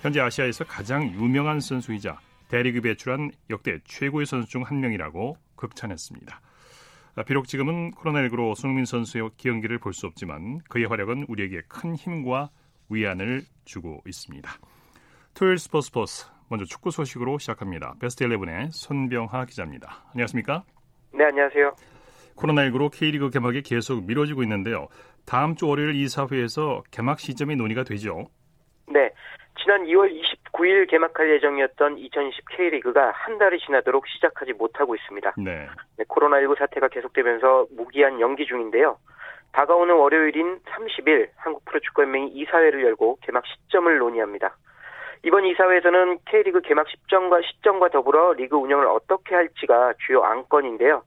현재 아시아에서 가장 유명한 선수이자 대리그 배출한 역대 최고의 선수 중 한 명이라고 극찬했습니다. 아, 비록 지금은 코로나19로 손흥민 선수의 경기를 볼 수 없지만 그의 활약은 우리에게 큰 힘과 위안을 주고 있습니다. 토요일 스포츠 스포츠 먼저 축구 소식으로 시작합니다. 베스트 11의 손병하 기자입니다. 안녕하십니까? 네, 안녕하세요. 코로나19로 K리그 개막이 계속 미뤄지고 있는데요. 다음 주 월요일 이사회에서 개막 시점이 논의가 되죠. 네. 지난 2월 29일 개막할 예정이었던 2020 K리그가 한 달이 지나도록 시작하지 못하고 있습니다. 네. 네, 코로나19 사태가 계속되면서 무기한 연기 중인데요. 다가오는 월요일인 30일 한국 프로축구연맹이 이사회를 열고 개막 시점을 논의합니다. 이번 이사회에서는 K리그 개막 시점과 시점과 더불어 리그 운영을 어떻게 할지가 주요 안건인데요.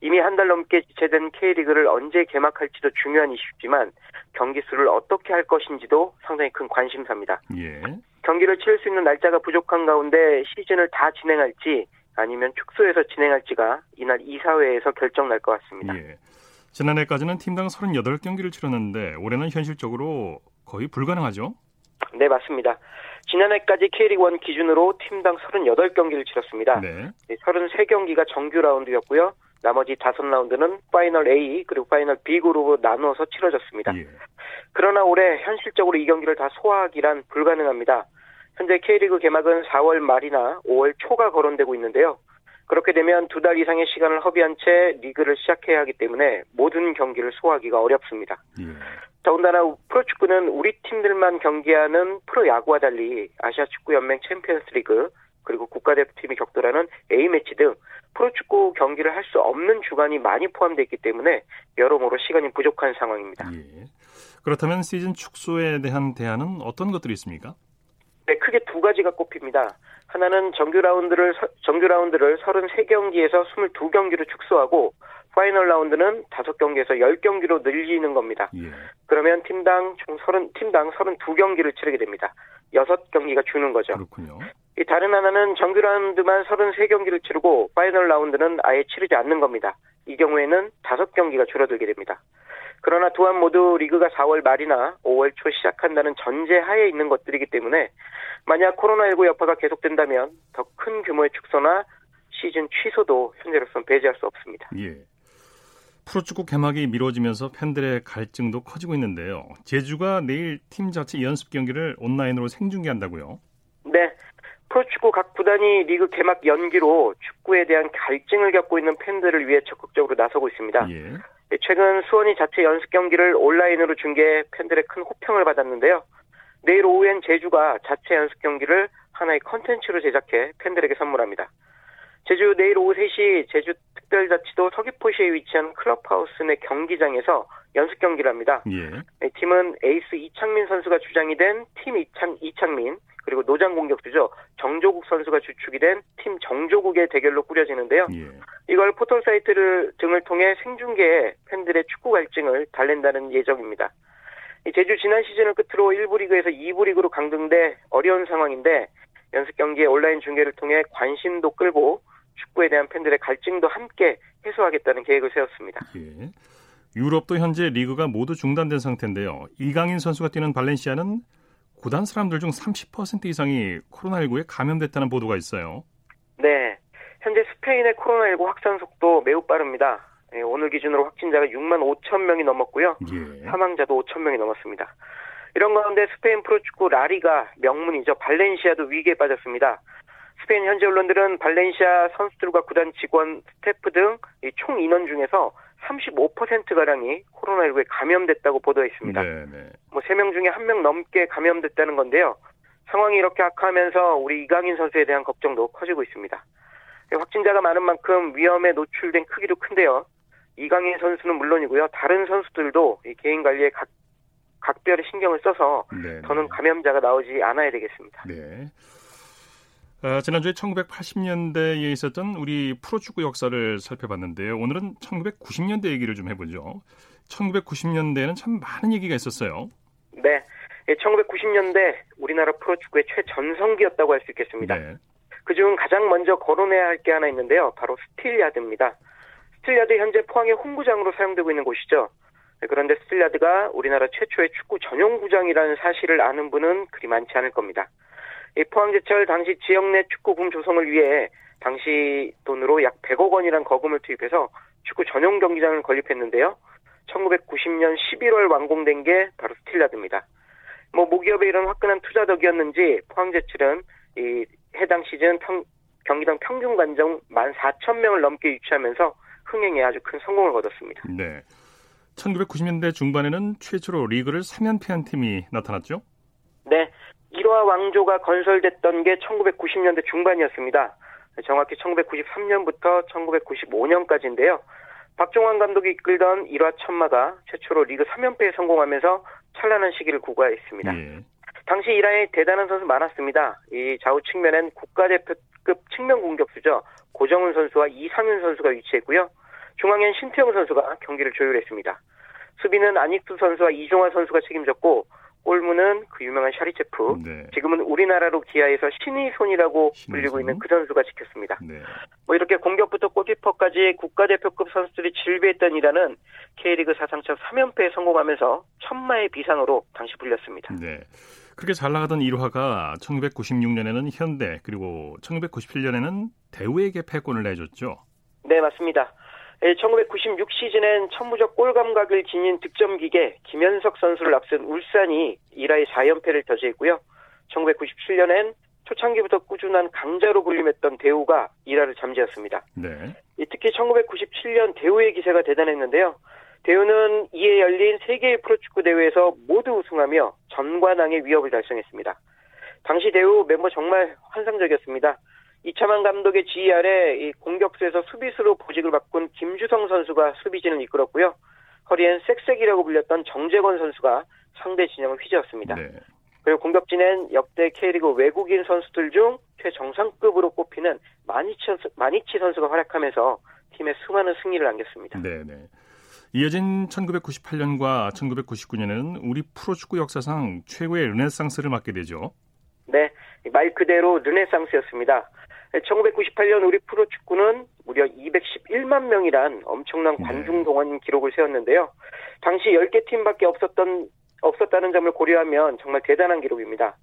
이미 한 달 넘게 지체된 K리그를 언제 개막할지도 중요한 이슈지만 경기 수를 어떻게 할 것인지도 상당히 큰 관심사입니다. 예. 경기를 치를 수 있는 날짜가 부족한 가운데 시즌을 다 진행할지 아니면 축소해서 진행할지가 이날 이사회에서 결정 날 것 같습니다. 예. 지난해까지는 팀당 38경기를 치렀는데 올해는 현실적으로 거의 불가능하죠? 네, 맞습니다. 지난해까지 K리그1 기준으로 팀당 38경기를 치렀습니다. 네. 33경기가 정규 라운드였고요. 나머지 5라운드는 파이널 A 그리고 파이널 B 그룹으로 나누어서 치러졌습니다. 예. 그러나 올해 현실적으로 이 경기를 다 소화하기란 불가능합니다. 현재 K리그 개막은 4월 말이나 5월 초가 거론되고 있는데요. 그렇게 되면 두 달 이상의 시간을 허비한 채 리그를 시작해야 하기 때문에 모든 경기를 소화하기가 어렵습니다. 예. 더군다나 프로축구는 우리 팀들만 경기하는 프로야구와 달리 아시아 축구연맹 챔피언스리그 그리고 국가대표팀이 격돌하는 A매치 등 프로축구 경기를 할 수 없는 주간이 많이 포함되어 있기 때문에 여러모로 시간이 부족한 상황입니다. 예. 그렇다면 시즌 축소에 대한 대안은 어떤 것들이 있습니까? 네, 크게 두 가지가 꼽힙니다. 하나는 정규 라운드를 정규 라운드를 33경기에서 22경기로 축소하고 파이널 라운드는 5경기에서 10경기로 늘리는 겁니다. 예. 그러면 팀당 총 30, 팀당 32경기를 치르게 됩니다. 6경기가 주는 거죠. 그렇군요. 이 다른 하나는 정규 라운드만 33경기를 치르고 파이널 라운드는 아예 치르지 않는 겁니다. 이 경우에는 5경기가 줄어들게 됩니다. 그러나 또한 모두 리그가 4월 말이나 5월 초 시작한다는 전제 하에 있는 것들이기 때문에 만약 코로나19 여파가 계속된다면 더 큰 규모의 축소나 시즌 취소도 현재로서는 배제할 수 없습니다. 예. 프로축구 개막이 미뤄지면서 팬들의 갈증도 커지고 있는데요. 제주가 내일 팀 자체 연습 경기를 온라인으로 생중계한다고요? 네. 프로축구 각 구단이 리그 개막 연기로 축구에 대한 갈증을 겪고 있는 팬들을 위해 적극적으로 나서고 있습니다. 예. 네, 최근 수원이 자체 연습 경기를 온라인으로 중계 팬들의 큰 호평을 받았는데요. 내일 오후엔 제주가 자체 연습 경기를 하나의 컨텐츠로 제작해 팬들에게 선물합니다. 제주 내일 오후 3시 제주 특별자치도 서귀포시에 위치한 클럽하우스 내 경기장에서 연습 경기를 합니다. 예. 팀은 에이스 이창민 선수가 주장이 된 팀 이창, 이창민 그리고 노장 공격수죠 정조국 선수가 주축이 된 팀 정조국의 대결로 꾸려지는데요. 예. 이걸 포털 사이트를 등을 통해 생중계해 팬들의 축구 갈증을 달랜다는 예정입니다. 제주 지난 시즌을 끝으로 1부 리그에서 2부 리그로 강등돼 어려운 상황인데 연습 경기의 온라인 중계를 통해 관심도 끌고 축구에 대한 팬들의 갈증도 함께 해소하겠다는 계획을 세웠습니다. 예. 유럽도 현재 리그가 모두 중단된 상태인데요. 이강인 선수가 뛰는 발렌시아는 구단 사람들 중 30% 이상이 코로나19에 감염됐다는 보도가 있어요. 네. 현재 스페인의 코로나19 확산 속도 매우 빠릅니다. 네, 오늘 기준으로 확진자가 6만 5천 명이 넘었고요. 예. 사망자도 5천 명이 넘었습니다. 이런 가운데 스페인 프로축구 라리가 명문이죠. 발렌시아도 위기에 빠졌습니다. 스페인 현지 언론들은 발렌시아 선수들과 구단 직원, 스태프 등 총 인원 중에서 35%가량이 코로나19에 감염됐다고 보도했습니다. 네네. 뭐 3명 중에 1명 넘게 감염됐다는 건데요. 상황이 이렇게 악화하면서 우리 이강인 선수에 대한 걱정도 커지고 있습니다. 확진자가 많은 만큼 위험에 노출된 크기도 큰데요. 이강인 선수는 물론이고요. 다른 선수들도 개인 관리에 각, 각별의 신경을 써서 네네. 더는 감염자가 나오지 않아야 되겠습니다. 네. 어, 지난주에 1980년대에 있었던 우리 프로축구 역사를 살펴봤는데요. 오늘은 1990년대 얘기를 좀 해보죠. 1990년대에는 참 많은 얘기가 있었어요. 네. 1990년대 우리나라 프로축구의 최전성기였다고 할 수 있겠습니다. 네. 그중 가장 먼저 거론해야 할 게 하나 있는데요. 바로 스틸야드입니다. 스틸야드 현재 포항의 홈구장으로 사용되고 있는 곳이죠. 그런데 스틸야드가 우리나라 최초의 축구 전용 구장이라는 사실을 아는 분은 그리 많지 않을 겁니다. 포항제철 당시 지역 내 축구붐 조성을 위해 당시 돈으로 약 100억 원이란 거금을 투입해서 축구 전용 경기장을 건립했는데요. 1990년 11월 완공된 게 바로 스틸라드입니다. 뭐 모기업의 이런 화끈한 투자 덕이었는지 포항제철은 이 해당 시즌 평, 경기당 평균 관중 14,000명을 넘게 유치하면서 흥행에 아주 큰 성공을 거뒀습니다. 네. 1990년대 중반에는 최초로 리그를 3연패한 팀이 나타났죠? 네. 1화 왕조가 건설됐던 게 1990년대 중반이었습니다. 정확히 1993년부터 1995년까지인데요. 박종환 감독이 이끌던 1화 천마가 최초로 리그 3연패에 성공하면서 찬란한 시기를 구가했습니다. 예. 당시 1화에 대단한 선수 많았습니다. 이 좌우 측면엔 국가대표급 측면 공격수죠. 고정훈 선수와 이상윤 선수가 위치했고요. 중앙엔 신태영 선수가 경기를 조율했습니다. 수비는 안익수 선수와 이종화 선수가 책임졌고 골문은 그 유명한 샤리체프. 네. 지금은 우리나라로 기아에서 신의 손이라고 불리고 있는 그 선수가 지켰습니다. 네. 뭐 이렇게 공격부터 골키퍼까지 국가대표급 선수들이 질비했던 이라는 K리그 사상 첫 3연패에 성공하면서 천마의 비상으로 당시 불렸습니다. 네. 그렇게 잘 나가던 1화가 1996년에는 현대 그리고 1997년에는 대우에게 패권을 내줬죠. 네, 맞습니다. 1996 예, 시즌엔 천무적 골 감각을 지닌 득점 기계 김현석 선수를 앞선 울산이 1화의 4연패를 저지했고요. 1997년엔 초창기부터 꾸준한 강자로 불림했던 대우가 1화를 잠재웠습니다. 네. 특히 1997년 대우의 기세가 대단했는데요. 대우는 이에 열린 세계의 프로축구 대회에서 모두 우승하며 전관왕의 위협을 달성했습니다. 당시 대우 멤버 정말 환상적이었습니다. 이차만 감독의 지휘 아래 이 공격수에서 수비수로 보직을 바꾼 김주성 선수가 수비진을 이끌었고요. 허리엔 색색이라고 불렸던 정재권 선수가 상대 진영을 휘저었습니다. 네. 그리고 공격진엔 역대 K리그 외국인 선수들 중 최정상급으로 꼽히는 마니치, 마니치 선수가 활약하면서 팀에 수많은 승리를 안겼습니다. 네, 네. 이어진 1998년과 1999년에는 우리 프로축구 역사상 최고의 르네상스를 맞게 되죠. 네, 말 그대로 르네상스였습니다. 1998년 우리 프로축구는 무려 211만 명이란 엄청난 네. 관중 동원 기록을 세웠는데요. 당시 10개 팀밖에 없었던 없었다는 점을 고려하면 정말 대단한 기록입니다.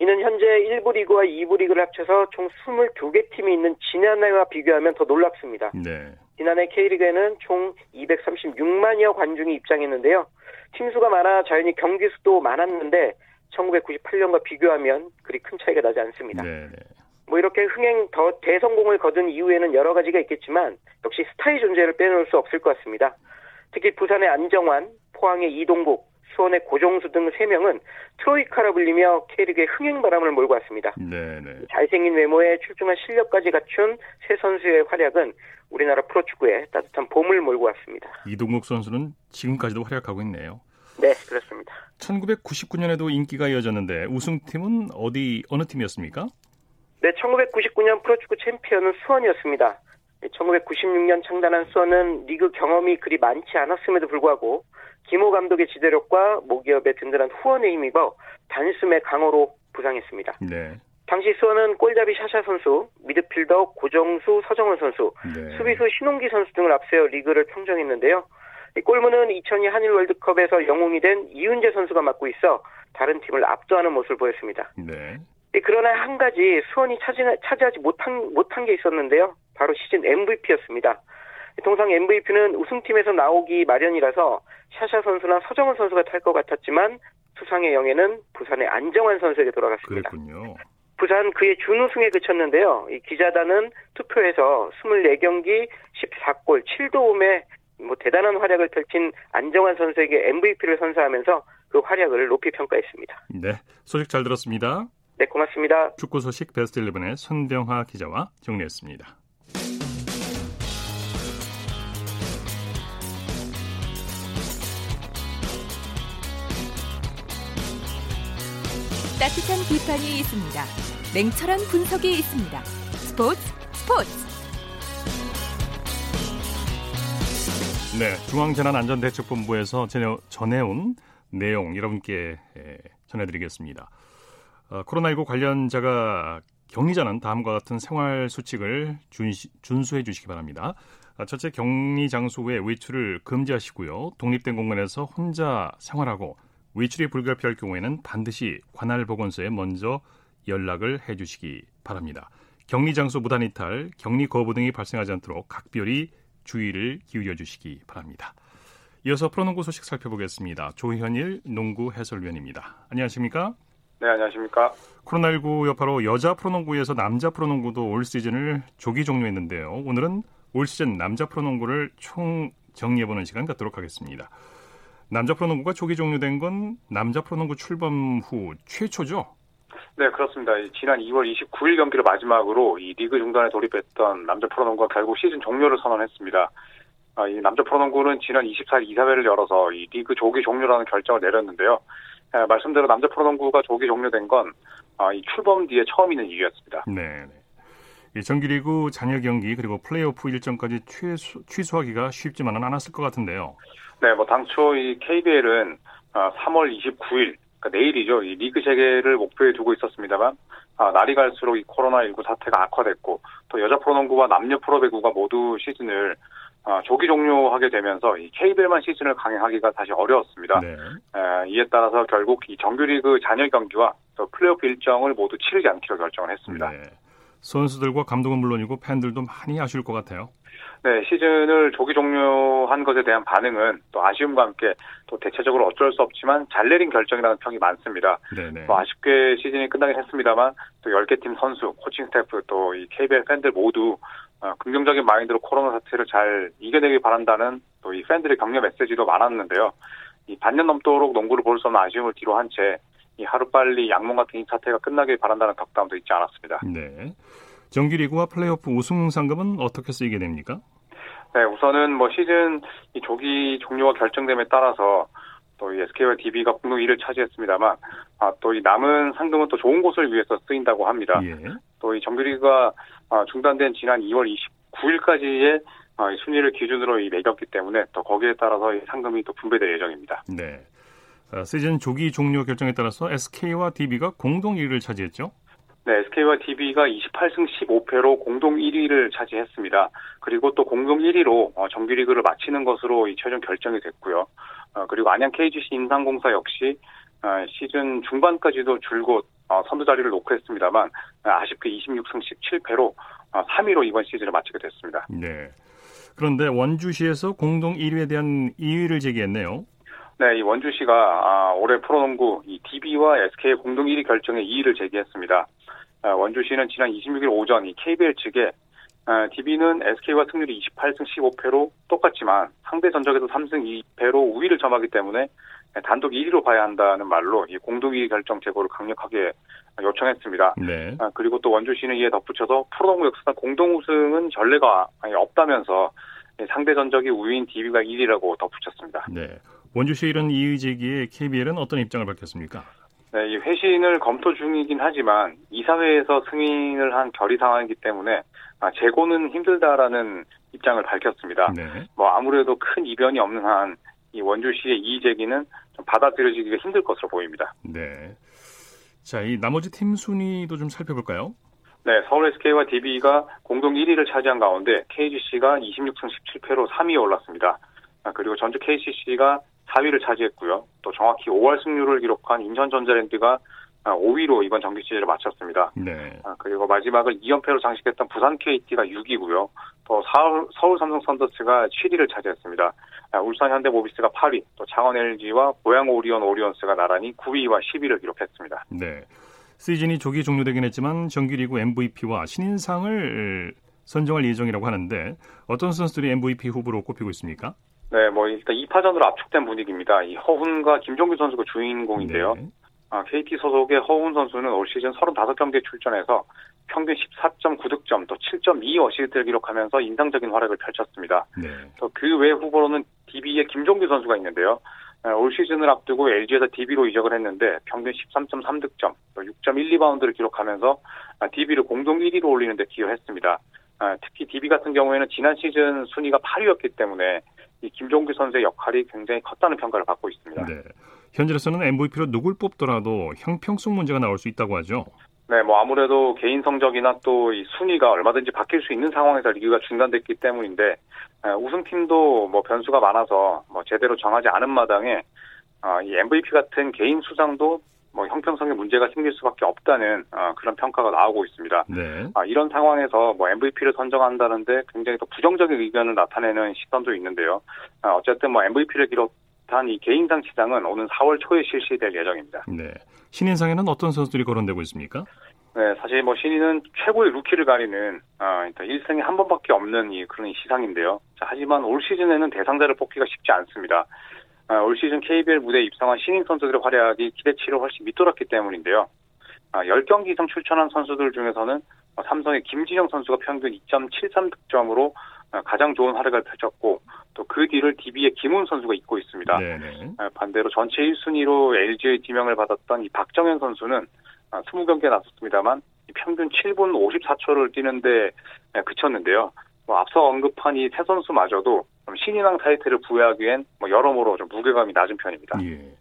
이는 현재 1부 리그와 2부 리그를 합쳐서 총 22개 팀이 있는 지난해와 비교하면 더 놀랍습니다. 네. 지난해 K리그에는 총 236만여 관중이 입장했는데요. 팀 수가 많아 자연히 경기 수도 많았는데 1998년과 비교하면 그리 큰 차이가 나지 않습니다. 네. 네. 뭐 이렇게 흥행 더 대성공을 거둔 이유에는 여러 가지가 있겠지만 역시 스타의 존재를 빼놓을 수 없을 것 같습니다. 특히 부산의 안정환, 포항의 이동국, 수원의 고종수 등 3명은 트로이카라 불리며 K리그의 흥행 바람을 몰고 왔습니다. 네네. 네. 잘생긴 외모에 출중한 실력까지 갖춘 세 선수의 활약은 우리나라 프로축구에 따뜻한 봄을 몰고 왔습니다. 이동국 선수는 지금까지도 활약하고 있네요. 네, 그렇습니다. 1999년에도 인기가 이어졌는데 우승팀은 어디 어느 팀이었습니까? 네, 1999년 프로축구 챔피언은 수원이었습니다. 1996년 창단한 수원은 리그 경험이 그리 많지 않았음에도 불구하고 김호 감독의 지도력과 모기업의 든든한 후원에 힘입어 단숨에 강호로 부상했습니다. 네. 당시 수원은 골잡이 샤샤 선수, 미드필더 고정수, 서정원 선수, 네. 수비수 신홍기 선수 등을 앞세워 리그를 평정했는데요. 골문은 2002 한일 월드컵에서 영웅이 된 이윤재 선수가 맡고 있어 다른 팀을 압도하는 모습을 보였습니다. 네. 그러나 한 가지 수원이 차지, 차지하지 못한, 못한 게 있었는데요. 바로 시즌 MVP였습니다. 통상 MVP는 우승팀에서 나오기 마련이라서 샤샤 선수나 서정원 선수가 탈 것 같았지만 수상의 영예는 부산의 안정환 선수에게 돌아갔습니다. 그랬군요. 부산 그의 준우승에 그쳤는데요. 이 기자단은 투표에서 24경기 14골 7도움에 뭐 대단한 활약을 펼친 안정환 선수에게 MVP를 선사하면서 그 활약을 높이 평가했습니다. 네, 소식 잘 들었습니다. 네, 고맙습니다. 축구 소식 베스트 11의 손병화 기자와 정리했습니다. 따뜻한 비판이 있습니다. 냉철한 분석이 있습니다. 스포츠 스포츠. 네, 중앙재난안전대책본부에서 전해온 내용 여러분께 전해드리겠습니다. 어, 코로나19 관련자가 격리자는 다음과 같은 생활 수칙을 준시, 준수해 주시기 바랍니다. 아, 첫째, 격리 장소 외 외출을 금지하시고요. 독립된 공간에서 혼자 생활하고 외출이 불가피할 경우에는 반드시 관할 보건소에 먼저 연락을 해 주시기 바랍니다. 격리 장소 무단 이탈, 격리 거부 등이 발생하지 않도록 각별히 주의를 기울여 주시기 바랍니다. 이어서 프로농구 소식 살펴보겠습니다. 조현일 농구 해설위원입니다. 안녕하십니까? 네, 안녕하십니까? 코로나19 여파로 여자 프로농구에서 남자 프로농구도 올 시즌을 조기 종료했는데요. 오늘은 올 시즌 남자 프로농구를 총 정리해보는 시간 갖도록 하겠습니다. 남자 프로농구가 조기 종료된 건 남자 프로농구 출범 후 최초죠? 네, 그렇습니다. 지난 2월 29일 경기를 마지막으로 이 리그 중단에 돌입했던 남자 프로농구가 결국 시즌 종료를 선언했습니다. 아, 이 남자 프로농구는 지난 24일 이사회를 열어서 이 리그 조기 종료라는 결정을 내렸는데요. 아, 말씀대로 남자 프로농구가 조기 종료된 건 아, 이 출범 뒤에 처음 있는 이유였습니다. 네. 네. 정규리그 잔여 경기 그리고 플레이오프 일정까지 취소, 취소하기가 쉽지만은 않았을 것 같은데요. 네, 뭐 당초 이 KBL은 3월 29일 그러니까 내일이죠. 이 리그 재개를 목표에 두고 있었습니다만 아, 날이 갈수록 이 코로나19 사태가 악화됐고 또 여자 프로농구와 남녀 프로배구가 모두 시즌을 아, 조기 종료하게 되면서 이 KBL만 시즌을 강행하기가 다시 어려웠습니다. 네. 에, 이에 따라서 결국 이 정규리그 잔여 경기와 또 플레이오프 일정을 모두 치르지 않기로 결정을 했습니다. 네. 선수들과 감독은 물론이고 팬들도 많이 아쉬울 것 같아요. 네, 시즌을 조기 종료한 것에 대한 반응은 또 아쉬움과 함께 또 대체적으로 어쩔 수 없지만 잘 내린 결정이라는 평이 많습니다. 네네. 뭐 아쉽게 시즌이 끝나긴 했습니다만 또 10개 팀 선수, 코칭 스태프 또 이 KBL 팬들 모두 어, 긍정적인 마인드로 코로나 사태를 잘 이겨내길 바란다는 또 이 팬들의 격려 메시지도 많았는데요. 이 반년 넘도록 농구를 볼 수 없는 아쉬움을 뒤로 한 채 이 하루빨리 악몽 같은 이 사태가 끝나길 바란다는 덕담도 잊지 않았습니다. 네. 정규리그와 플레이오프 우승 상금은 어떻게 쓰이게 됩니까? 네, 우선은 뭐 시즌 이 조기 종료가 결정됨에 따라서 또 SK와 DB가 공동 1위를 차지했습니다만 아, 또 이 남은 상금은 또 좋은 곳을 위해서 쓰인다고 합니다. 예. 또이 정규리그가 아, 중단된 지난 2월 29일까지의 아, 순위를 기준으로 이 매겼기 때문에 또 거기에 따라서 이 상금이 또 분배될 예정입니다. 네. 아, 시즌 조기 종료 결정에 따라서 SK와 DB가 공동 1위를 차지했죠? 네, SK와 DB가 28승 15패로 공동 1위를 차지했습니다. 그리고 또 공동 1위로 어, 정규리그를 마치는 것으로 이 최종 결정이 됐고요. 어, 그리고 안양 KGC 인상공사 역시 어, 시즌 중반까지도 줄곧 선두 자리를 놓고 했습니다만 아쉽게 26승 17패로 3위로 이번 시즌을 마치게 됐습니다. 네. 그런데 원주시에서 공동 1위에 대한 이의를 제기했네요. 네, 이 원주시가 아, 올해 프로농구 이 DB와 SK의 공동 1위 결정에 이의를 제기했습니다. 아, 원주시는 지난 26일 오전 이 KBL 측에 아, DB는 SK와 승률이 28승 15패로 똑같지만 상대 전적에서 3승 2패로 우위를 점하기 때문에 단독 1위로 봐야 한다는 말로 이 공동 2위 결정 제고를 강력하게 요청했습니다. 네. 아, 그리고 또 원주시는 이에 덧붙여서 프로농구 역사상 공동 우승은 전례가 없다면서 상대 전적이 우위인 DB가 1위라고 덧붙였습니다. 네. 원주시 이런 이의 제기에 KBL은 어떤 입장을 밝혔습니까? 네, 이 회신을 검토 중이긴 하지만 이사회에서 승인을 한 결의 상황이기 때문에 아, 재고는 힘들다라는 입장을 밝혔습니다. 네. 뭐 아무래도 큰 이변이 없는 한 이 원주시의 이의 제기는 좀 받아들여지기가 힘들 것으로 보입니다. 네. 자, 이 나머지 팀 순위도 좀 살펴볼까요? 네, 서울 SK와 DB가 공동 1위를 차지한 가운데 KGC가 26승 17패로 3위에 올랐습니다. 아, 그리고 전주 KCC가 4위를 차지했고요. 또 정확히 5월 승률을 기록한 인천전자랜드가 5위로 이번 정규 시즌을 마쳤습니다. 네. 아, 그리고 마지막을 2연패로 장식했던 부산 KT가 6위고요. 또 서울, 서울 삼성 선더스가 7위를 차지했습니다. 아, 울산 현대모비스가 8위, 또 창원 LG와 고양 오리온 오리온스가 나란히 9위와 10위를 기록했습니다. 네. 시즌이 조기 종료되긴 했지만 정규리그 MVP와 신인상을 선정할 예정이라고 하는데 어떤 선수들이 MVP 후보로 꼽히고 있습니까? 네, 뭐 일단 2파전으로 압축된 분위기입니다. 이 허훈과 김종규 선수가 주인공인데요. 네. 아, KT 소속의 허훈 선수는 올 시즌 35경기에 출전해서 평균 14.9득점 또 7.2 어시스트를 기록하면서 인상적인 활약을 펼쳤습니다. 네. 그외 후보로는 DB의 김종규 선수가 있는데요. 아, 올 시즌을 앞두고 LG에서 DB로 이적을 했는데 평균 13.3득점, 또 6.1리바운드를 기록하면서 DB를 공동 1위로 올리는 데 기여했습니다. 아, 특히 DB 같은 경우에는 지난 시즌 순위가 8위였기 때문에 이 김종규 선수의 역할이 굉장히 컸다는 평가를 받고 있습니다. 네. 현재로서는 MVP로 누굴 뽑더라도 형평성 문제가 나올 수 있다고 하죠. 네, 뭐 아무래도 개인 성적이나 또 이 순위가 얼마든지 바뀔 수 있는 상황에서 리그가 중단됐기 때문인데 우승팀도 뭐 변수가 많아서 뭐 제대로 정하지 않은 마당에 이 MVP 같은 개인 수상도 뭐 형평성에 문제가 생길 수밖에 없다는 어, 그런 평가가 나오고 있습니다. 네. 아, 이런 상황에서 뭐 MVP를 선정한다는데 굉장히 또 부정적인 의견을 나타내는 시선도 있는데요. 아, 어쨌든 뭐 MVP를 비롯한 이 개인상 시장은 오는 4월 초에 실시될 예정입니다. 네. 신인상에는 어떤 선수들이 거론되고 있습니까? 네, 사실 뭐 신인은 최고의 루키를 가리는 아, 일단 1승에 한 번밖에 없는 이 그런 시상인데요. 자, 하지만 올 시즌에는 대상자를 뽑기가 쉽지 않습니다. 아, 올 시즌 KBL 무대에 입성한 신인 선수들의 활약이 기대치를 훨씬 밑돌았기 때문인데요. 아, 10경기 이상 출전한 선수들 중에서는 삼성의 김진영 선수가 평균 2.73 득점으로 아, 가장 좋은 활약을 펼쳤고 또 그 뒤를 DB의 김훈 선수가 잇고 있습니다. 네네. 아, 반대로 전체 1순위로 LG의 지명을 받았던 이 박정현 선수는 20경기에 나섰습니다만 평균 7분 54초를 뛰는데 그쳤는데요. 뭐 앞서 언급한 이세 선수마저도 신인왕 타이틀을 부여하기엔 뭐 여러모로 좀 무게감이 낮은 편입니다. 예.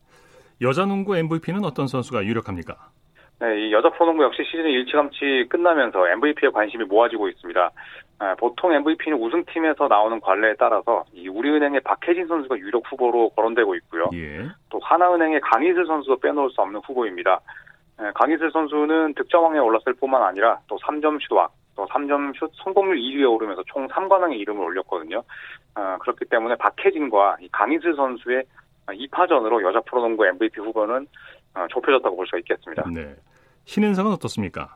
여자 농구 MVP는 어떤 선수가 유력합니까? 네, 이 여자 프로농구 역시 시즌이 일찌감치 끝나면서 MVP에 관심이 모아지고 있습니다. 아, 보통 MVP는 우승팀에서 나오는 관례에 따라서 이 우리은행의 박혜진 선수가 유력 후보로 거론되고 있고요. 예. 또 하나은행의 강희슬 선수도 빼놓을 수 없는 후보입니다. 예, 강희슬 선수는 득점왕에 올랐을 뿐만 아니라 또 3점 슛 왕, 또 3점 슛 성공률 1위에 오르면서 총 3관왕의 이름을 올렸거든요. 어, 그렇기 때문에 박혜진과 이 강희슬 선수의 2파전으로 여자 프로농구 MVP 후보는 어, 좁혀졌다고 볼 수가 있겠습니다. 네. 신인상은 어떻습니까?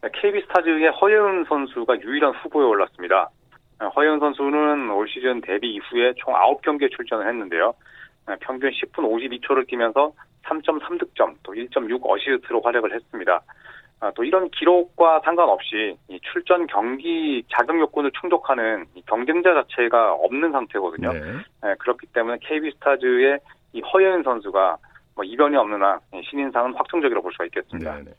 네, KB스타즈의 허예은 선수가 유일한 후보에 올랐습니다. 어, 허예은 선수는 올 시즌 데뷔 이후에 총 9경기에 출전을 했는데요. 어, 평균 10분 52초를 뛰면서 3.3득점, 또 1.6 어시스트로 활약을 했습니다. 아, 또 이런 기록과 상관없이 이 출전 경기 자격 요건을 충족하는 경쟁자 자체가 없는 상태거든요. 네. 네, 그렇기 때문에 KB스타즈의 이 허예은 선수가 뭐 이변이 없는 한 신인상은 확정적이라고 볼 수가 있겠습니다. 네, 네.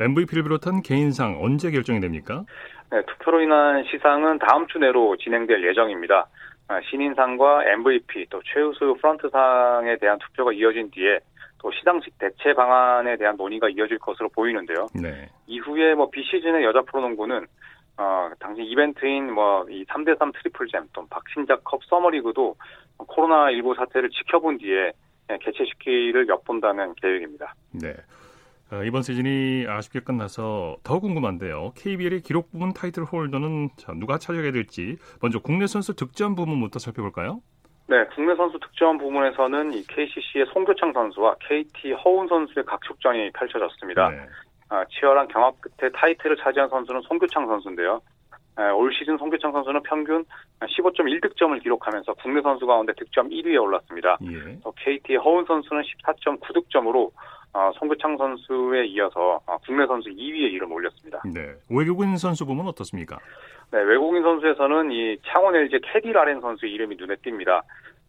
MVP를 비롯한 개인상 언제 결정이 됩니까? 네, 투표로 인한 시상은 다음 주 내로 진행될 예정입니다. 아, 신인상과 MVP 또 최우수 프런트상에 대한 투표가 이어진 뒤에 또 시상식 대체 방안에 대한 논의가 이어질 것으로 보이는데요. 네. 이후에 뭐 비시즌의 여자 프로농구는 어, 당시 이벤트인 뭐 이 3대3 트리플잼 또 박신자컵 서머리그도 코로나19 사태를 지켜본 뒤에 개최 시기를 엿본다는 계획입니다. 네. 어, 이번 시즌이 아쉽게 끝나서 더 궁금한데요. KBL의 기록 부문 타이틀 홀더는 자, 누가 차지하게 될지 먼저 국내 선수 득점 부문부터 살펴볼까요? 네, 국내 선수 득점 부문에서는 이 KCC의 송교창 선수와 KT 허운 선수의 각축전이 펼쳐졌습니다. 네. 아, 치열한 경합 끝에 타이틀을 차지한 선수는 송교창 선수인데요. 아, 올 시즌 송교창 선수는 평균 15.1득점을 기록하면서 국내 선수 가운데 득점 1위에 올랐습니다. 예. 또 KT 허운 선수는 14.9득점으로 어, 송교창 선수에 이어서 어, 국내 선수 2위에 이름 올렸습니다. 네. 외국인 선수 부문 어떻습니까? 네, 외국인 선수에서는 이 창원 LG 캐디 라렌 선수 이름이 눈에 띕니다.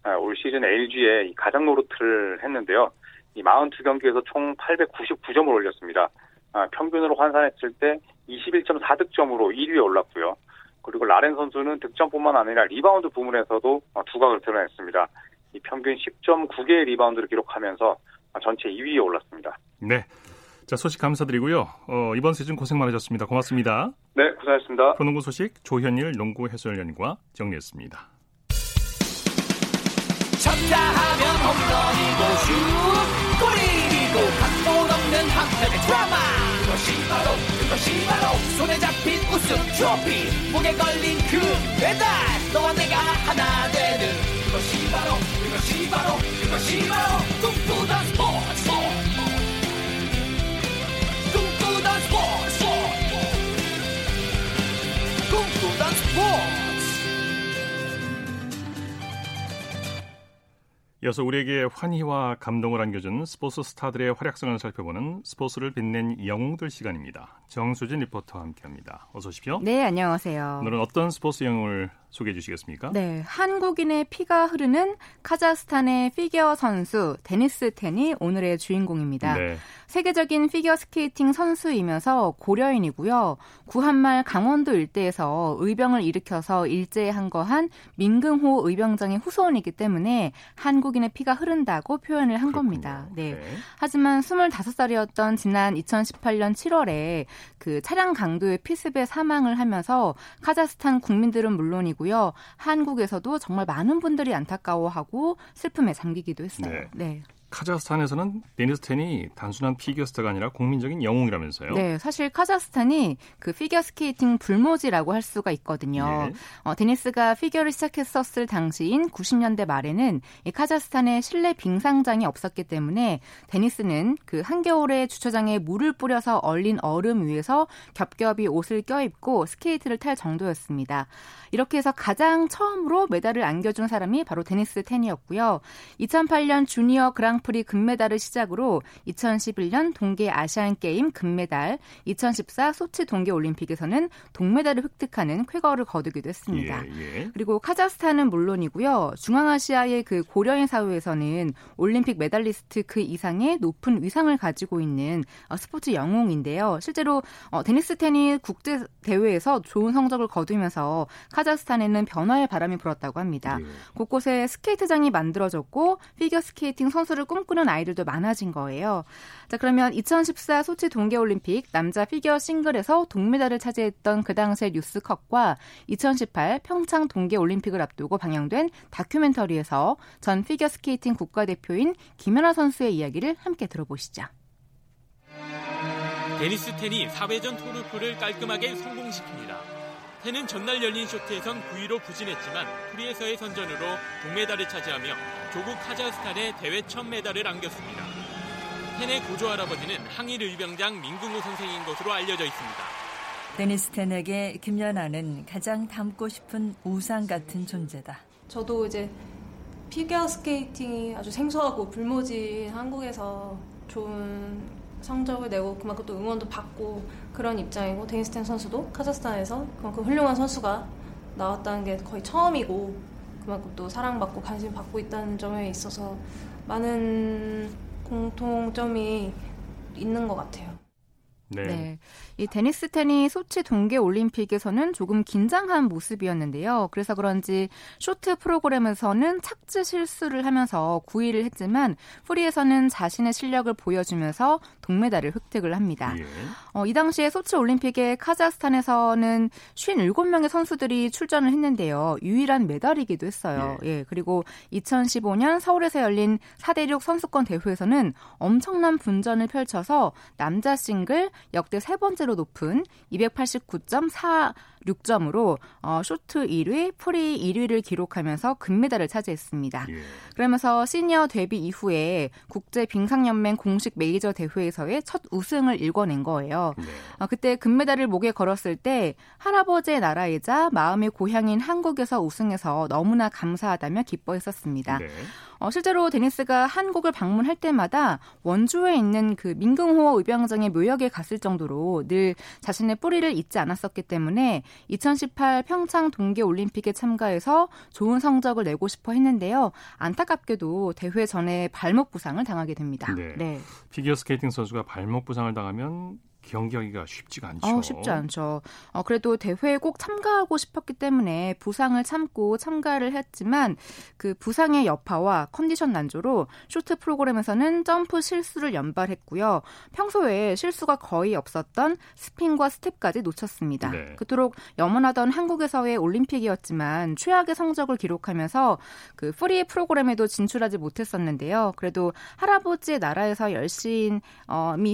아, 올 시즌 LG의 가장 노릇을 했는데요. 이 42경기에서 총 899점을 올렸습니다. 아, 평균으로 환산했을 때 21.4득점으로 1위에 올랐고요. 그리고 라렌 선수는 득점뿐만 아니라 리바운드 부문에서도 두각을 드러냈습니다. 이 평균 10.9개의 리바운드를 기록하면서 전체 2위에 올랐습니다. 네. 자, 소식 감사드리고요. 어, 이번 시즌 고생 많으셨습니다. 고맙습니다. 네, 고생하셨습니다. 프로농구 소식 조현일 농구 해설위원과 정리했습니다. 쳤다 하면 홈런이고 슛 골이고 각본 없는 한편의 드라마 그것이 바로 그것이 바로 손에 잡힌 우승 트로피 목에 걸린 그 배달 너와 내가 하나 되는 그것이 바로 그것이 바로 그것이 바로 꿈꾸 이어서 우리에게 환희와 감동을 안겨준 스포츠 스타들의 활약상을 살펴보는 스포츠를 빛낸 영웅들 시간입니다. 정수진 리포터와 함께합니다. 어서 오십시오. 네, 안녕하세요. 오늘은 어떤 스포츠 영웅을 소개해 주시겠습니까? 네, 한국인의 피가 흐르는 카자흐스탄의 피겨 선수 데니스 텐이 오늘의 주인공입니다. 네. 세계적인 피겨 스케이팅 선수이면서 고려인이고요. 구한말 강원도 일대에서 의병을 일으켜서 일제에 항거한 민긍호 의병장의 후손이기 때문에 한국인의 피가 흐른다고 표현을 한 그렇군요. 겁니다. 네. 네. 하지만 25살이었던 지난 2018년 7월에 그 차량 강도의 피습에 사망을 하면서 카자흐스탄 국민들은 물론이고 요. 한국에서도 정말 많은 분들이 안타까워하고 슬픔에 잠기기도 했어요. 네. 네. 카자흐스탄에서는 데니스 텐이 단순한 피겨스타가 아니라 국민적인 영웅이라면서요? 네, 사실 카자흐스탄이 그 피겨 스케이팅 불모지라고 할 수가 있거든요. 예. 어, 데니스가 피겨를 시작했었을 당시인 90년대 말에는 이 카자흐스탄에 실내 빙상장이 없었기 때문에 데니스는 그 한겨울에 주차장에 물을 뿌려서 얼린 얼음 위에서 겹겹이 옷을 껴입고 스케이트를 탈 정도였습니다. 이렇게 해서 가장 처음으로 메달을 안겨준 사람이 바로 데니스 텐이었고요. 2008년 주니어 그랑 프리 금메달을 시작으로 2011년 동계 아시안 게임 금메달, 2014 소치 동계 올림픽에서는 동메달을 획득하는 쾌거를 거두기도 했습니다. 예, 예. 그리고 카자흐스탄은 물론이고요. 중앙아시아의 그 고려인 사회에서는 올림픽 메달리스트 그 이상의 높은 위상을 가지고 있는 어, 스포츠 영웅인데요. 실제로 어, 데니스 텐이 국제 대회에서 좋은 성적을 거두면서 카자흐스탄에는 변화의 바람이 불었다고 합니다. 예. 곳곳에 스케이트장이 만들어졌고 피겨 스케이팅 선수를 꿈꾸는 아이들도 많아진 거예요. 자, 그러면 2014 소치 동계올림픽 남자 피겨 싱글에서 동메달을 차지했던 그 당시의 뉴스컷과 2018 평창 동계올림픽을 앞두고 방영된 다큐멘터리에서 전 피겨 스케이팅 국가대표인 김연아 선수의 이야기를 함께 들어보시죠. 데니스 텐이 4회전 토루프를 깔끔하게 성공시킵니다. 텐은 전날 열린 쇼트에선 9위로 부진했지만 프리에서의 선전으로 동메달을 차지하며 조국 카자흐스탄에 대회 첫 메달을 안겼습니다. 텐의 고조 할아버지는 항일 의병장 민긍호 선생인 것으로 알려져 있습니다. 데니스 텐에게 김연아는 가장 닮고 싶은 우상 같은 존재다. 저도 이제 피겨 스케이팅이 아주 생소하고 불모지인 한국에서 좋은 성적을 내고 그만큼 또 응원도 받고 그런 입장이고 데니스텐 선수도 카자흐스탄에서 그만큼 훌륭한 선수가 나왔다는 게 거의 처음이고 그만큼 또 사랑받고 관심 받고 있다는 점에 있어서 많은 공통점이 있는 것 같아요. 네. 네. 이 데니스 텐이 소치 동계 올림픽에서는 조금 긴장한 모습이었는데요. 그래서 그런지 쇼트 프로그램에서는 착지 실수를 하면서 9위를 했지만 프리에서는 자신의 실력을 보여주면서 동메달을 획득을 합니다. 예. 어, 이 당시에 소치 올림픽에 카자흐스탄에서는 57명의 선수들이 출전을 했는데요. 유일한 메달이기도 했어요. 예. 예. 그리고 2015년 서울에서 열린 4대륙 선수권 대회에서는 엄청난 분전을 펼쳐서 남자 싱글 역대 세 번째로 높은 289.46점으로 어, 쇼트 1위, 프리 1위를 기록하면서 금메달을 차지했습니다. 예. 그러면서 시니어 데뷔 이후에 국제 빙상연맹 공식 메이저 대회에서의 첫 우승을 일궈낸 거예요. 네. 어, 그때 금메달을 목에 걸었을 때 할아버지의 나라이자 마음의 고향인 한국에서 우승해서 너무나 감사하다며 기뻐했었습니다. 네. 어, 실제로 데니스가 한국을 방문할 때마다 원주에 있는 그 민경호 의병장의 묘역에 갔을 정도로 늘 자신의 뿌리를 잊지 않았었기 때문에 2018 평창 동계 올림픽에 참가해서 좋은 성적을 내고 싶어 했는데요. 안타깝게도 대회 전에 발목 부상을 당하게 됩니다. 네. 네. 피겨 스케이팅 선수가 발목 부상을 당하면 경기하기가 쉽지가 않죠. 어, 쉽지 않죠. 어, 그래도 대회에 꼭 참가하고 싶었기 때문에 부상을 참고 참가를 했지만 그 부상의 여파와 컨디션 난조로 쇼트 프로그램에서는 점프 실수를 연발했고요. 평소에 실수가 거의 없었던 스핀과 스텝까지 놓쳤습니다. 네. 그토록 염원하던 한국에서의 올림픽이었지만 최악의 성적을 기록하면서 그 프리 프로그램에도 진출하지 못했었는데요. 그래도 할아버지의 나라에서 열심히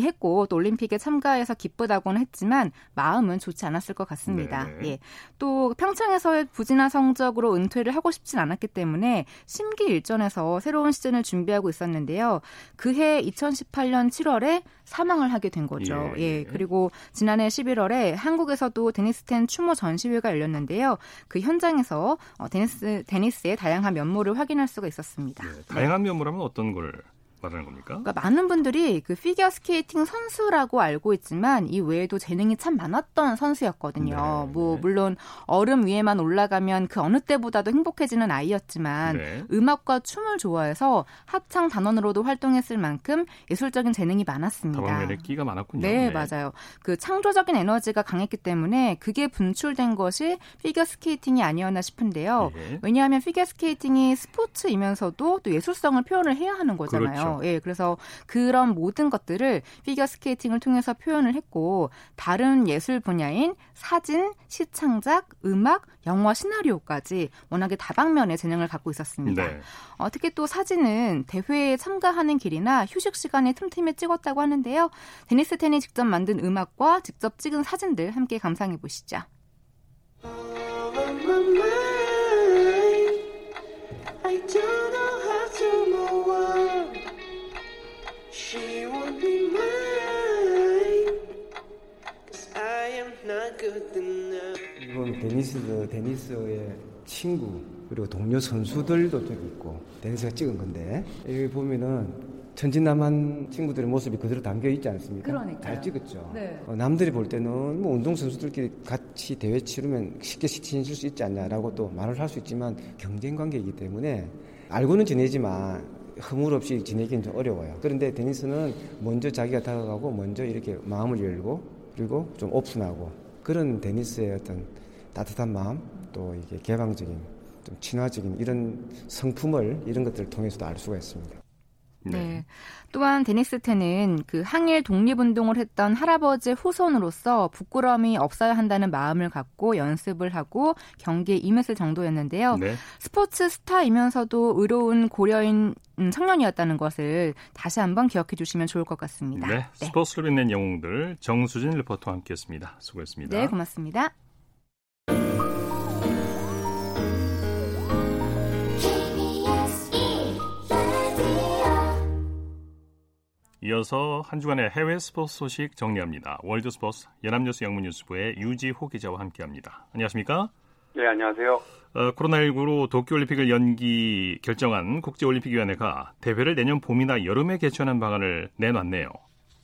했고 또 올림픽에 참가해 해서 기쁘다고는 했지만 마음은 좋지 않았을 것 같습니다. 네. 예. 또 평창에서의 부진한 성적으로 은퇴를 하고 싶진 않았기 때문에 심기일전해서 새로운 시즌을 준비하고 있었는데요. 그해 2018년 7월에 사망을 하게 된 거죠. 예. 예. 그리고 지난해 11월에 한국에서도 데니스텐 추모 전시회가 열렸는데요. 그 현장에서 어, 데니스 데니스의 다양한 면모를 확인할 수가 있었습니다. 네. 다양한 면모라면 어떤 걸 말하는 겁니까? 그러니까 많은 분들이 그 피겨 스케이팅 선수라고 알고 있지만 이 외에도 재능이 참 많았던 선수였거든요. 네, 뭐 네. 물론 얼음 위에만 올라가면 그 어느 때보다도 행복해지는 아이였지만 네. 음악과 춤을 좋아해서 합창 단원으로도 활동했을 만큼 예술적인 재능이 많았습니다. 다방면에 끼가 많았군요. 네, 네, 맞아요. 그 창조적인 에너지가 강했기 때문에 그게 분출된 것이 피겨 스케이팅이 아니었나 싶은데요. 네. 왜냐하면 피겨 스케이팅이 스포츠이면서도 또 예술성을 표현을 해야 하는 거잖아요. 그렇죠. 예, 그래서 그런 모든 것들을 피겨 스케이팅을 통해서 표현을 했고 다른 예술 분야인 사진, 시창작, 음악, 영화 시나리오까지 워낙에 다방면의 재능을 갖고 있었습니다. 네. 어, 특히 또 사진은 대회에 참가하는 길이나 휴식 시간에 틈틈이 찍었다고 하는데요. 데니스 텐이 직접 만든 음악과 직접 찍은 사진들 함께 감상해 보시죠. 이건 데니스 데니스의 친구 그리고 동료 선수들도 저기 있고 데니스가 찍은 건데 여기 보면은 천진남한 친구들의 모습이 그대로 담겨 있지 않습니까? 그러니까요. 잘 찍었죠. 네. 어, 남들이 볼 때는 뭐 운동 선수들끼리 같이 대회 치르면 쉽게 친해질 수 있지 않냐라고 또 말을 할 수 있지만 경쟁 관계이기 때문에 알고는 지내지만 허물 없이 지내기는 좀 어려워요. 그런데 데니스는 먼저 자기가 다가가고 먼저 이렇게 마음을 열고 그리고 좀 오픈하고 그런 데니스의 어떤 따뜻한 마음 또 이게 개방적인 좀 친화적인 이런 성품을 이런 것들을 통해서도 알 수가 있습니다. 네. 네. 또한 데니스 텐은 그 항일 독립운동을 했던 할아버지의 후손으로서 부끄러움이 없어야 한다는 마음을 갖고 연습을 하고 경기에 임했을 정도였는데요. 네. 스포츠 스타이면서도 의로운 고려인 청년이었다는 것을 다시 한번 기억해 주시면 좋을 것 같습니다. 네. 네. 스포츠를 빛낸 영웅들 정수진 리포터와 함께했습니다. 수고했습니다. 네, 고맙습니다. 이어서 한 주간의 해외 스포츠 소식 정리합니다. 월드 스포츠 연합뉴스 영문뉴스부의 유지호 기자와 함께합니다. 안녕하십니까? 네, 안녕하세요. 어, 코로나19로 도쿄올림픽을 연기 결정한 국제올림픽위원회가 대회를 내년 봄이나 여름에 개최하는 방안을 내놨네요.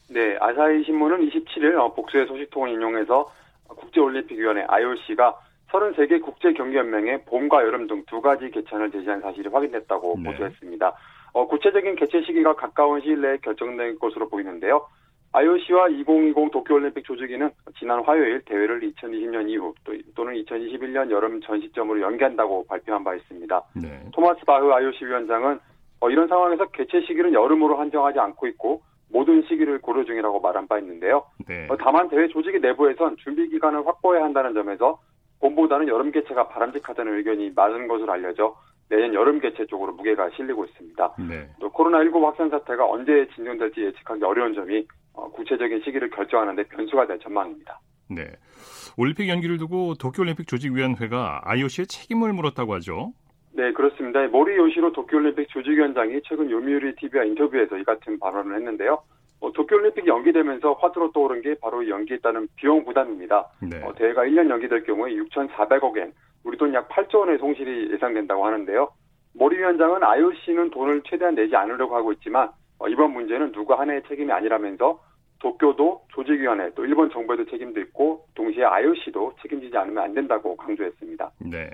네, 아사히 신문은 27일 어, 복수의 소식통을 인용해서 국제올림픽위원회 IOC가 33개 국제경기연맹에 봄과 여름 등 두 가지 개최안을 제시한 사실이 확인됐다고 네. 보도했습니다. 어, 구체적인 개최 시기가 가까운 시일 내에 결정될 것으로 보이는데요. IOC와 2020 도쿄올림픽 조직위는 지난 화요일 대회를 2020년 이후 또, 또는 2021년 여름 전 시점으로 연기한다고 발표한 바 있습니다. 네. 토마스 바흐 IOC 위원장은 어, 이런 상황에서 개최 시기를 여름으로 한정하지 않고 있고 모든 시기를 고려 중이라고 말한 바 있는데요. 네. 어, 다만 대회 조직위 내부에선 준비 기간을 확보해야 한다는 점에서 봄보다는 여름 개최가 바람직하다는 의견이 많은 것으로 알려져 내년 여름 개최 쪽으로 무게가 실리고 있습니다. 네. 또 코로나19 확산 사태가 언제 진정될지 예측하기 어려운 점이 어, 구체적인 시기를 결정하는데 변수가 될 전망입니다. 네. 올림픽 연기를 두고 도쿄올림픽 조직위원회가 IOC에 책임을 물었다고 하죠. 네, 그렇습니다. 모리 요시로 도쿄올림픽 조직위원장이 최근 요미우리 TV와 인터뷰에서 이 같은 발언을 했는데요. 어, 도쿄올림픽이 연기되면서 화두로 떠오른 게 바로 연기에 따른 비용 부담입니다. 네. 어, 대회가 1년 연기될 경우에 6,400억 엔, 우리 돈 약 8조 원의 손실이 예상된다고 하는데요. 모리 위원장은 IOC는 돈을 최대한 내지 않으려고 하고 있지만 어, 이번 문제는 누구 하나의 책임이 아니라면서 도쿄도 조직위원회 또 일본 정부에도 책임도 있고 동시에 IOC도 책임지지 않으면 안 된다고 강조했습니다. 네.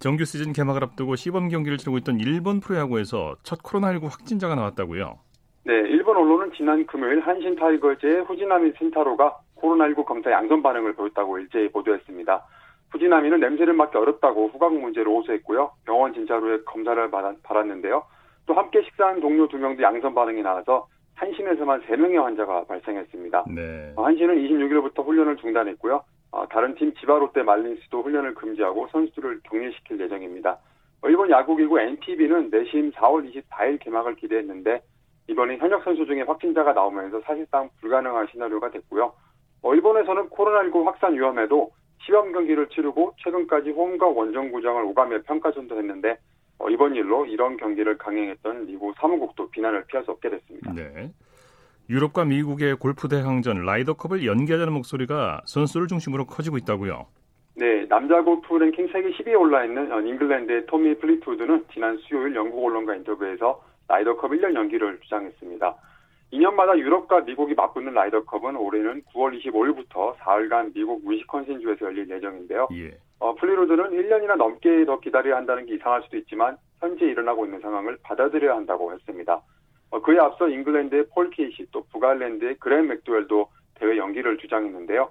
정규 시즌 개막을 앞두고 시범 경기를 치르고 있던 일본 프로야구에서 첫 코로나19 확진자가 나왔다고요? 네, 일본 언론은 지난 금요일 한신 타이거즈의 후지나미 센타로가 코로나19 검사 양성 반응을 보였다고 일제히 보도했습니다. 후지나미는 냄새를 맡기 어렵다고 후각 문제로 호소했고요. 병원 진찰 후에 검사를 받았는데요. 또 함께 식사한 동료 두 명도 양성 반응이 나와서 한신에서만 3명의 환자가 발생했습니다. 네. 한신은 26일부터 훈련을 중단했고요. 어, 다른 팀 지바 롯데 말린스도 훈련을 금지하고 선수들을 격리시킬 예정입니다. 어, 일본 야구기구 NPB는 내심 4월 24일 개막을 기대했는데 이번에 현역 선수 중에 확진자가 나오면서 사실상 불가능한 시나리오가 됐고요. 어, 일본에서는 코로나19 확산 위험에도 시험 경기를 치르고 최근까지 홈과 원정 구장을 오가며 평가전도 했는데 어, 이번 일로 이런 경기를 강행했던 미국 사무국도 비난을 피할 수 없게 됐습니다. 네. 유럽과 미국의 골프 대항전 라이더컵을 연기하자는 목소리가 선수를 중심으로 커지고 있다고요. 네, 남자 골프 랭킹 세계 10위에 올라 있는 어, 잉글랜드의 토미 플리트우드는 지난 수요일 영국 언론과 인터뷰에서 라이더컵 1년 연기를 주장했습니다. 2년마다 유럽과 미국이 맞붙는 라이더컵은 올해는 9월 25일부터 4일간 미국 위스콘신주에서 열릴 예정인데요. 예. 어, 플리트우드는 1년이나 넘게 더 기다려야 한다는 게 이상할 수도 있지만 현재 일어나고 있는 상황을 받아들여야 한다고 했습니다. 어, 그에 앞서 잉글랜드의 폴 케이시 또 북아일랜드의 그레임 맥도웰도 대회 연기를 주장했는데요.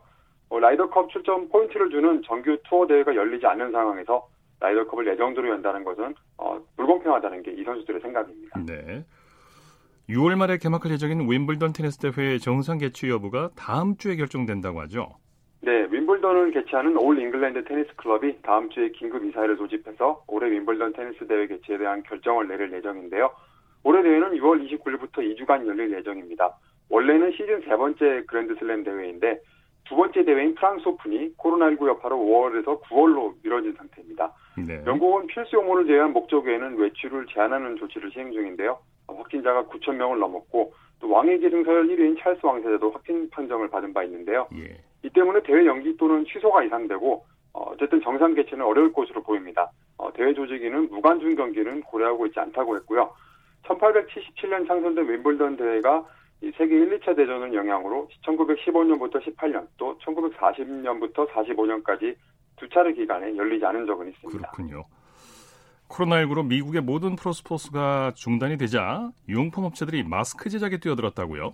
어, 라이더컵 출전 포인트를 주는 정규 투어 대회가 열리지 않는 상황에서 라이더컵을 예정대로 연다는 것은 어, 불공평하다는 게 이 선수들의 생각입니다. 네. 6월 말에 개막할 예정인 윔블던 테니스 대회 정상 개최 여부가 다음 주에 결정된다고 하죠. 네, 윔블던을 개최하는 올 잉글랜드 테니스 클럽이 다음 주에 긴급 이사회를 소집해서 올해 윔블던 테니스 대회 개최에 대한 결정을 내릴 예정인데요. 올해 대회는 6월 29일부터 2주간 열릴 예정입니다. 원래는 시즌 세 번째 그랜드슬램 대회인데 두 번째 대회인 프랑스 오픈이 코로나19 여파로 5월에서 9월로 미뤄진 상태입니다. 네. 영국은 필수 용어를 제외한 목적 외에는 외출을 제한하는 조치를 시행 중인데요. 확진자가 9천 명을 넘었고 또 계승 서열 1위인 찰스 왕세자도 확진 판정을 받은 바 있는데요. 예. 이 때문에 대회 연기 또는 취소가 예상되고 어, 쨌든 정상 개최는 어려울 것으로 보입니다. 어, 대회 조직위는 무관중 경기는 고려하고 있지 않다고 했고요. 1877년 창설된 윈블던 대회가 이 세계 1, 2차 대전을 영향으로 1915년부터 18년 또 1940년부터 45년까지 두 차례 기간에 열리지 않은 적은 있습니다. 그렇군요. 코로나19로 미국의 모든 프로스포츠가 중단이 되자 유용품 업체들이 마스크 제작에 뛰어들었다고요?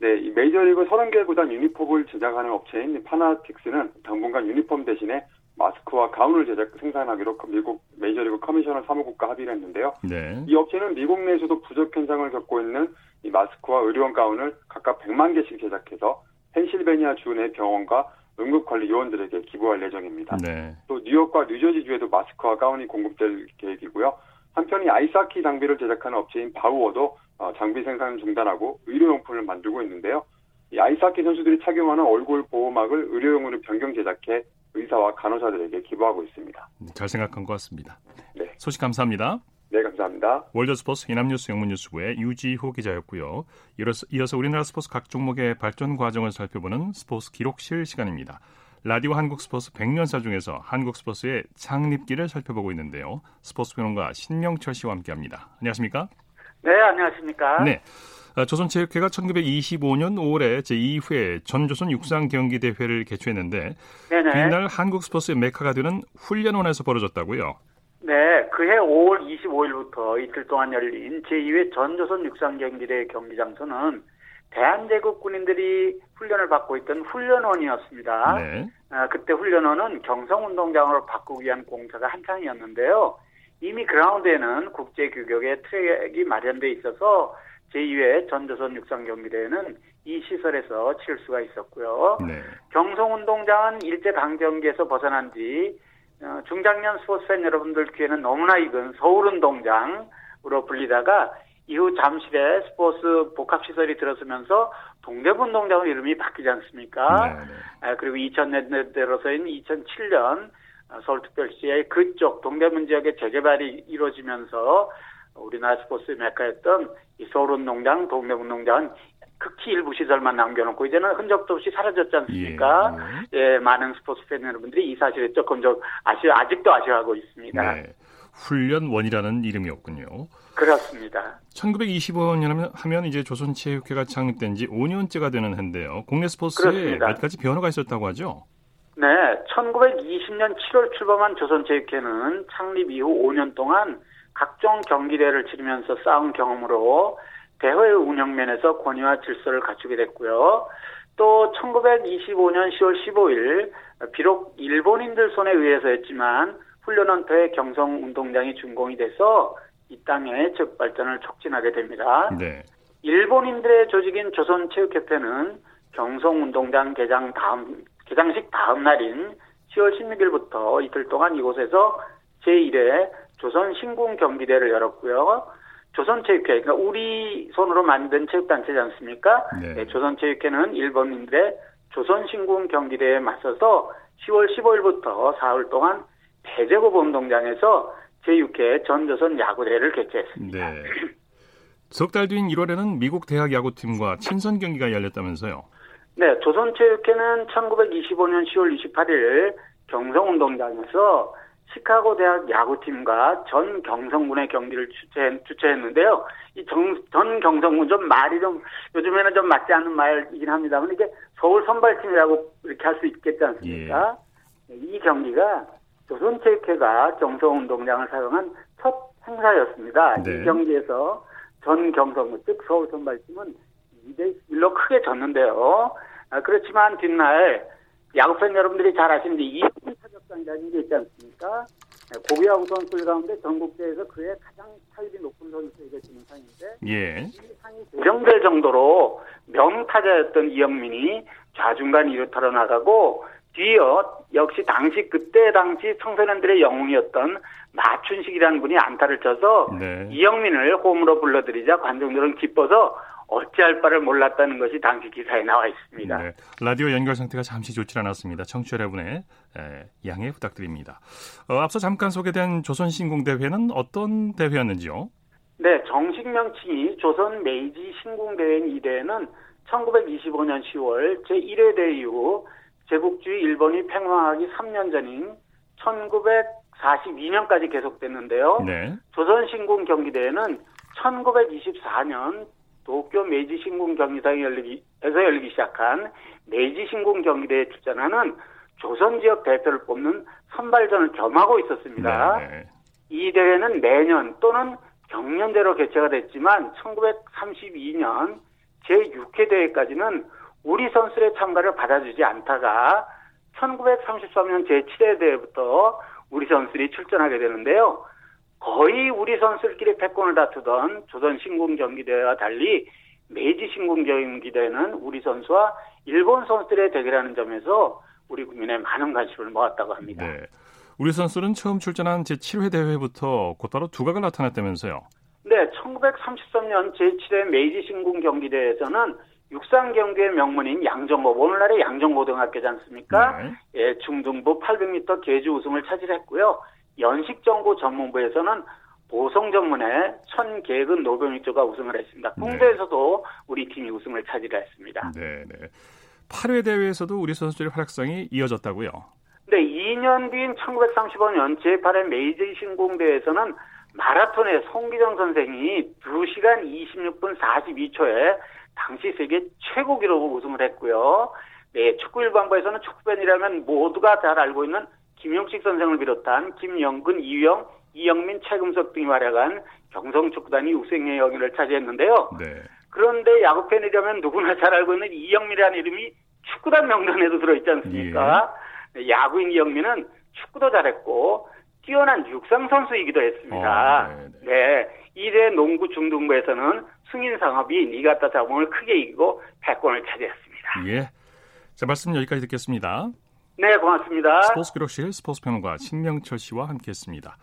네, 이 메이저리그 30개 구단 유니폼을 제작하는 업체인 파나틱스는 당분간 유니폼 대신에 마스크와 가운을 제작 생산하기로 미국 메이저리그 커미셔너 사무국과 합의를 했는데요. 네. 이 업체는 미국 내에서도 부족 현상을 겪고 있는 이 마스크와 의료용 가운을 각각 100만 개씩 제작해서 펜실베니아 주 내 병원과 응급관리 요원들에게 기부할 예정입니다. 네. 또 뉴욕과 뉴저지 주에도 마스크와 가운이 공급될 계획이고요. 한편 이 아이스하키 장비를 제작하는 업체인 바우어도 어, 장비 생산 중단하고 의료용품을 만들고 있는데요. 이 아이스하키 선수들이 착용하는 얼굴 보호막을 의료용으로 변경 제작해 의사와 간호사들에게 기부하고 있습니다. 네, 잘 생각한 것 같습니다. 네. 소식 감사합니다. 네, 감사합니다. 월드스포츠 이남뉴스 영문뉴스부의 유지호 기자였고요. 이어서, 이어서 우리나라 스포츠 각 종목의 발전 과정을 살펴보는 스포츠 기록실 시간입니다. 라디오 한국 스포츠 100년사 중에서 한국 스포츠의 창립기를 살펴보고 있는데요. 스포츠 평론가 신명철 씨와 함께합니다. 안녕하십니까? 네, 안녕하십니까? 네. 아, 조선체육회가 1925년 5월에 제2회 전조선 육상 경기 대회를 개최했는데 네네. 그날 한국 스포츠의 메카가 되는 훈련원에서 벌어졌다고요. 네, 그해 5월 25일부터 이틀 동안 열린 제2회 전조선 육상 경기대 경기 장소는 대한제국 군인들이 훈련을 받고 있던 훈련원이었습니다. 네. 아, 그때 훈련원은 경성운동장으로 바꾸기 위한 공사가 한창이었는데요. 이미 그라운드에는 국제 규격의 트랙이 마련돼 있어서 제2회 전조선 육상 경기대회는 이 시설에서 치를 수가 있었고요. 네. 경성운동장은 일제 강점기에서 벗어난 뒤 어, 중장년 스포츠 팬 여러분들 귀에는 너무나 익은 서울운동장으로 불리다가 이후 잠실에 스포츠 복합시설이 들어서면서 동대문동장으로 이름이 바뀌지 않습니까? 네, 네. 아, 그리고 2000년 들어서인 2007년 서울특별시의 그쪽 동대문 지역의 재개발이 이루어지면서 우리나라 스포츠 메카였던 이 서울운동장, 동대문동장은 극히 일부 시설만 남겨놓고 이제는 흔적도 없이 사라졌지 않습니까? 예, 예 많은 스포츠 팬 여러분들이 이 사실에 조금 좀 아쉬워, 아직도 아쉬워하고 있습니다. 네. 훈련원이라는 이름이었군요. 그렇습니다. 1925년 하면 이제 조선체육회가 창립된 지 5년째가 되는 해인데요. 국내 스포츠에 그렇습니다. 몇 가지 변화가 있었다고 하죠? 네, 1920년 7월 출범한 조선체육회는 창립 이후 5년 동안 각종 경기대회를 치르면서 쌓은 경험으로 대회 운영면에서 권위와 질서를 갖추게 됐고요. 또 1925년 10월 15일 비록 일본인들 손에 의해서였지만 훈련원 터의 경성 운동장이 준공이 돼서 이 땅의 즉 발전을 촉진하게 됩니다. 네. 일본인들의 조직인 조선체육협회는 경성 운동장 개장 다음 개장식 다음 날인 10월 16일부터 이틀 동안 이곳에서 제1회 조선 신궁 경기대를 열었고요. 조선체육회, 그러니까 우리 손으로 만든 체육단체지 않습니까? 네. 네, 조선체육회는 일본인들의 조선신궁 경기대에 맞서서 10월 15일부터 4월 동안 대제곱 운동장에서 제6회 전조선 야구대회를 개최했습니다. 네. 석달 뒤인 1월에는 미국 대학 야구팀과 친선 경기가 열렸다면서요? 네, 조선체육회는 1925년 10월 28일 경성운동장에서 시카고 대학 야구팀과 전 경성군의 경기를 주최, 주최했는데요. 이 전 경성군 좀 말이 좀 요즘에는 좀 맞지 않는 말이긴 합니다만 이게 서울 선발팀이라고 이렇게 할 수 있겠지 않습니까? 예. 이 경기가 조선체육회가 경성운동장을 사용한 첫 행사였습니다. 네. 이 경기에서 전 경성군 즉 서울 선발팀은 2대 1로 크게 졌는데요. 아, 그렇지만 뒷날 야구팬 여러분들이 잘 아시는데 이승 타격장이라는 게 있지 않습니까? 고비야구 선수들 가운데 전국대회에서 그의 가장 타율이 높은 선수에게 주는 상인데 예. 이 상이 조정될 정도로 명타자였던 이영민이 좌중간 이루타로 나가고 뒤이어 역시 당시 그때 당시 청소년들의 영웅이었던 마춘식이라는 분이 안타를 쳐서 네. 이영민을 홈으로 불러들이자 관중들은 기뻐서 어찌할 바를 몰랐다는 것이 당시 기사에 나와 있습니다. 네. 라디오 연결 상태가 잠시 좋지 않았습니다. 청취자 여러분의 에, 양해 부탁드립니다. 어, 앞서 잠깐 소개된 조선신궁대회는 어떤 대회였는지요? 네, 정식 명칭이 조선 메이지 신궁대회인 이 대회는 1925년 10월 제1회 대회 이후 제국주의 일본이 팽망하기 3년 전인 1942년까지 계속됐는데요. 네. 조선신궁 경기대회는 1924년 도쿄 메이지 신궁 경기장에 열리기에서 열리기 시작한 메이지 신궁 경기대회에 출전하는 조선 지역 대표를 뽑는 선발전을 겸하고 있었습니다. 네, 네. 이 대회는 매년 또는 경년대로 개최가 됐지만 1932년 제6회 대회까지는 우리 선수의 참가를 받아주지 않다가 1933년 제7회 대회부터 우리 선수들이 출전하게 되는데요. 거의 우리 선수들끼리 패권을 다투던 조선 신궁 경기대회와 달리 메이지 신궁 경기대회는 우리 선수와 일본 선수들의 대결하는 점에서 우리 국민의 많은 관심을 모았다고 합니다. 네. 우리 선수는 처음 출전한 제7회 대회부터 곧바로 두각을 나타냈다면서요? 네, 1933년 제7회 메이지 신궁 경기대회에서는 육상 경기의 명문인 양정고 오늘날의 양정고등학교지 않습니까? 네. 예, 중등부 800m 계주 우승을 차지했고요. 연식정구 전문부에서는 보성 전문의 천계근 노병익조가 우승을 했습니다. 홍대에서도 네. 우리 팀이 우승을 차지했습니다. 네, 네. 8회 대회에서도 우리 선수들의 활약상이 이어졌다고요? 네, 2년 뒤인 1935년 제8회 메이지 신궁대회에서는 마라톤의 송기정 선생이 2시간 26분 42초에 당시 세계 최고 기록을 우승을 했고요. 네, 축구 일반부에서는 축구팬이라면 모두가 잘 알고 있는 김용식 선생을 비롯한 김영근, 이유영, 이영민, 최금석 등이 활약한 경성축구단이 우승의 영예를 차지했는데요. 네. 그런데 야구 팬이라면 누구나 잘 알고 있는 이영민이라는 이름이 축구단 명단에도 들어있지 않습니까? 예. 야구인 이영민은 축구도 잘했고 뛰어난 육상 선수이기도 했습니다. 어, 네. 이대 농구 중등부에서는 승인 상업이 니가타 자본을 크게 이기고 패권을 차지했습니다. 예. 자, 말씀 여기까지 듣겠습니다. 네, 고맙습니다. 스포츠 기록실 스포츠 평론가 신명철 씨와 함께했습니다.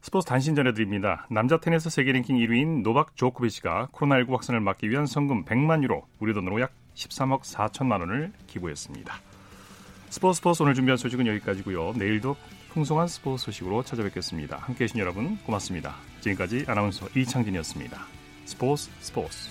스포츠 단신 전해드립니다. 남자 테니스 세계 랭킹 1위인 노박 조코비치가 코로나19 확산을 막기 위한 성금 100만 유로, 우리 돈으로 약 13억 4천만 원을 기부했습니다. 스포츠 스포츠 오늘 준비한 소식은 여기까지고요. 내일도 풍성한 스포츠 소식으로 찾아뵙겠습니다. 함께해 주신 여러분 고맙습니다. 지금까지 아나운서 이창진이었습니다. 스포츠 스포츠